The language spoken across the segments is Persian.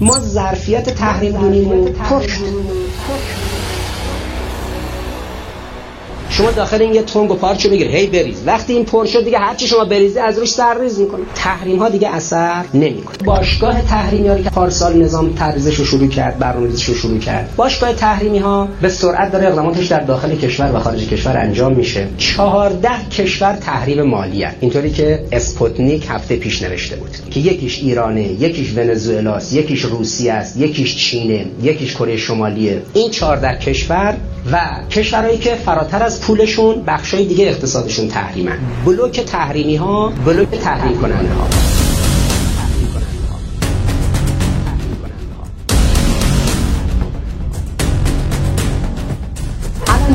ما ظرفیت تحریم دونیمون پر شما داخل این یه تنگ و پارچو بگیر هی بریز. وقتی این پر شد دیگه هرچی شما بریزی از روش سرریز می‌کنه تحریم ها دیگه اثر نمی‌کنه. باشگاه تحریمی که پارسال نظام تدریسش رو شروع کرد برنامه‌ریزیش رو شروع کرد باشگاه تحریمی ها به سرعت داره اقداماتش در داخل کشور و خارج کشور انجام میشه. 14 کشور تحریم مالی هست. اینطوری که اسپوتنیک هفته پیش نوشته بود که یکیش ایرانه یکیش ونزوئلاست یکیش روسیه است یکیش چینه یکیش کره شمالیه. این 14 کشور و کشورهایی که فراتر از پولشون بخشای دیگه اقتصادشون تحریمن. بلوک تحریمی ها بلوک تحریم کننده ها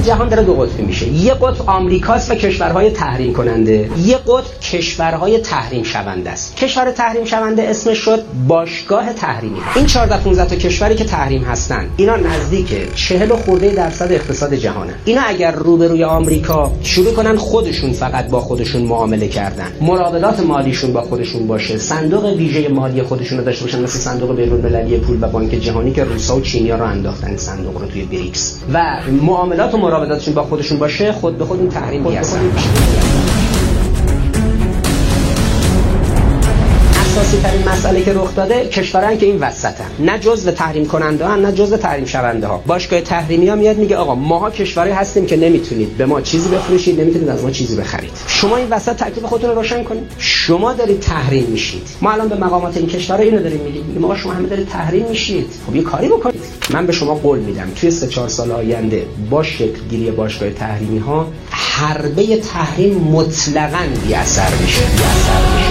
جهان داره دو قطبی میشه. یه قطب آمریکاست و کشورهای تحریم کننده یه قطب کشورهای تحریم شونده است. کشور تحریم شونده اسمش شد باشگاه تحریمی. این 14 15 تا کشوری که تحریم هستن اینا نزدیک 40 خورده درصد اقتصاد جهانه. اینا اگر روبروی آمریکا شروع کنن خودشون فقط با خودشون معامله کردن. مراودات مالیشون با خودشون باشه. صندوق ویژه مالی خودشون رو داشته باشن مثل صندوق بین‌المللی پول و بانک جهانی که روسا و چینیا رو انداختن صندوق رو توی بریکس. و معاملات و مراوداتشون با خودشون باشه خود به خود این تحریم بیاثر اساسی ترین مسئله که رخ داده کشورن که این وسطن. نه جزء تحریم کننده ها نه جزء تحریم شونده ها. باشگاه تحریمی ها میاد میگه آقا ماها کشوری هستیم که نمی‌تونید به ما چیزی بفروشید نمی‌تونید از ما چیزی بخرید. شما این وسط تکلیف خودتون رو روشن کنید. شما دارید تحریم میشید. ما الان به مقامات این کشورها اینو داریم میگیم. آقا شما همه دارید تحریم میشید. خب یه کاری بکنید. من به شما قول میدم توی سه چهار سال آینده با شکل گیری باشگاه تحریمی ها حربه تحریم مطلقاً بی اثر میشه. بی اثر میشه.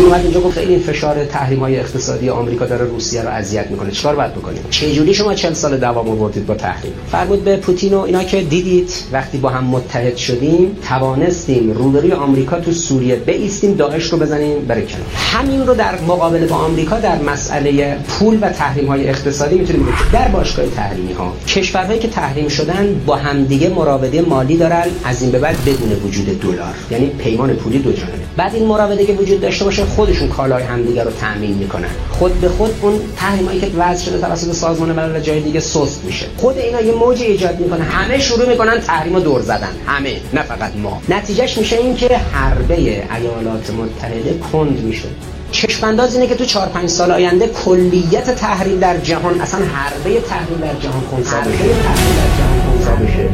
پوتین اومد اینجا گفت این فشار تحریم های اقتصادی آمریکا داره روسیه رو اذیت می‌کنه. چیکار باید بکنیم؟ چه جوری شما 40 سال دوام آوردید با تحریم؟ فرمود به پوتین و اینا که دیدید وقتی با هم متحد شدیم توانستیم روبروی آمریکا تو سوریه بیستیم داعش رو بزنیم بره کنار. همین رو در مقابله با آمریکا در مسئله پول و تحریم های اقتصادی می‌تونیم بکنیم در باشگاه تحریمی ها کشورهایی که تحریم شدن با همدیگه مراوده مالی دارن از این به بعد بدون وجود دلار یعنی پیمان پولی دو جانبه. بعد این مراوده که وجود داشته باشه خودشون کالای همدیگه رو تامین می‌کنن. خود به خود اون تحریمایی که وضع شده توسط سازمان ملل جای دیگه سست میشه. خود اینا یه موج ایجاد می‌کنه. همه شروع می‌کنن تحریم دور زدن. همه. نه فقط ما. نتیجهش میشه این که حربه ایالات متحده کند میشه. چشم انداز اینه که تو 4 5 سال آینده کلیت تحریم در جهان اصلا حربه تحریم در جهان خونسا بشه تحریم در جهان خونسا بشه